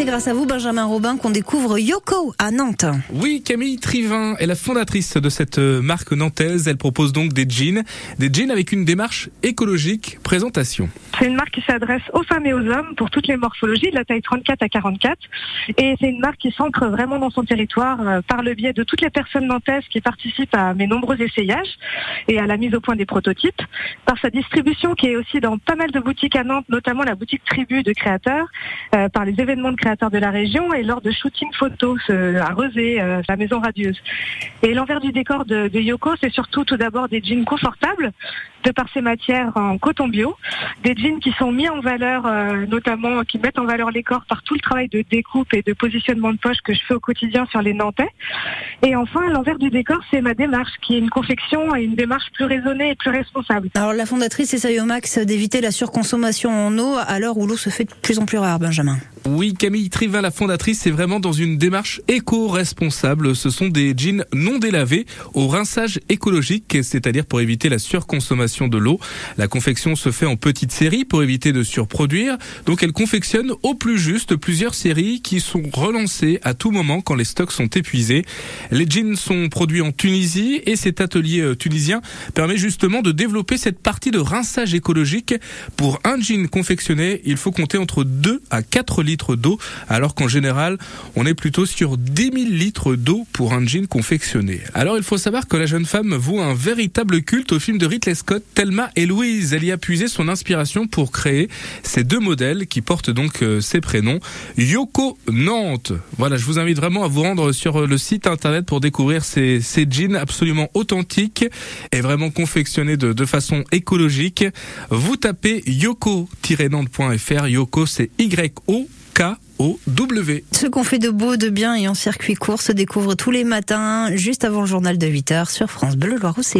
c'est grâce à vous, Benjamin Robin, qu'on découvre Yoko à Nantes. Oui, Camille Trivin est la fondatrice de cette euh, marque nantaise. Elle propose donc des jeans, des jeans avec une démarche écologique. Présentation. C'est une marque qui s'adresse aux femmes et aux hommes pour toutes les morphologies, de la taille 34 à 44. Et c'est une marque qui s'ancre vraiment dans son territoire euh, par le biais de toutes les personnes nantaises qui participent à mes nombreux essayages et à la mise au point des prototypes, par sa distribution qui est aussi dans pas mal de boutiques à Nantes, notamment la boutique Tribu de créateurs, euh, par les événements de créateurs de la région et lors de shooting photos à Rezé, euh, la maison radieuse. Et l'envers du décor de Yoko, c'est surtout tout d'abord des jeans confortables, de par ces matières en coton bio, des jeans qui sont mis en valeur, euh, notamment qui mettent en valeur les corps par tout le travail de découpe et de positionnement de poche que je fais au quotidien sur les Nantais. Et enfin, l'envers du décor, c'est ma démarche, qui est une confection et une démarche plus raisonnée et plus responsable. Alors la fondatrice essaye au max d'éviter la surconsommation en eau à l'heure où l'eau se fait de plus en plus rare, Benjamin. Oui, Camille Trivin, la fondatrice, c'est vraiment dans une démarche éco-responsable. Ce sont des jeans non délavés au rinçage écologique, c'est-à-dire pour éviter la surconsommation de l'eau. La confection se fait en petites séries pour éviter de surproduire. Donc elle confectionne au plus juste plusieurs séries qui sont relancées à tout moment quand les stocks sont épuisés. Les jeans sont produits en Tunisie et cet atelier euh, tunisien permet justement de développer cette partie de rinçage écologique. Pour un jean confectionné, il faut compter entre 2 à 4 litres d'eau, alors qu'en général, on est plutôt sur 10 000 litres d'eau pour un jean confectionné. Alors il faut savoir que la jeune femme voue un véritable culte au film de Ridley Scott, Thelma et Louise. Elle y a puisé son inspiration pour créer ces deux modèles qui portent donc euh, ces prénoms. Yoko Nantes. Voilà, je vous invite vraiment à vous rendre sur le site internet pour découvrir ces, jeans absolument authentiques et vraiment confectionnés de, façon écologique. Vous tapez yoko-nantes.fr. Yoko, c'est Y-O. K-O-W. Ce qu'on fait de beau, de bien et en circuit court se découvre tous les matins, juste avant le journal de 8h sur France Bleu Loire-Océan.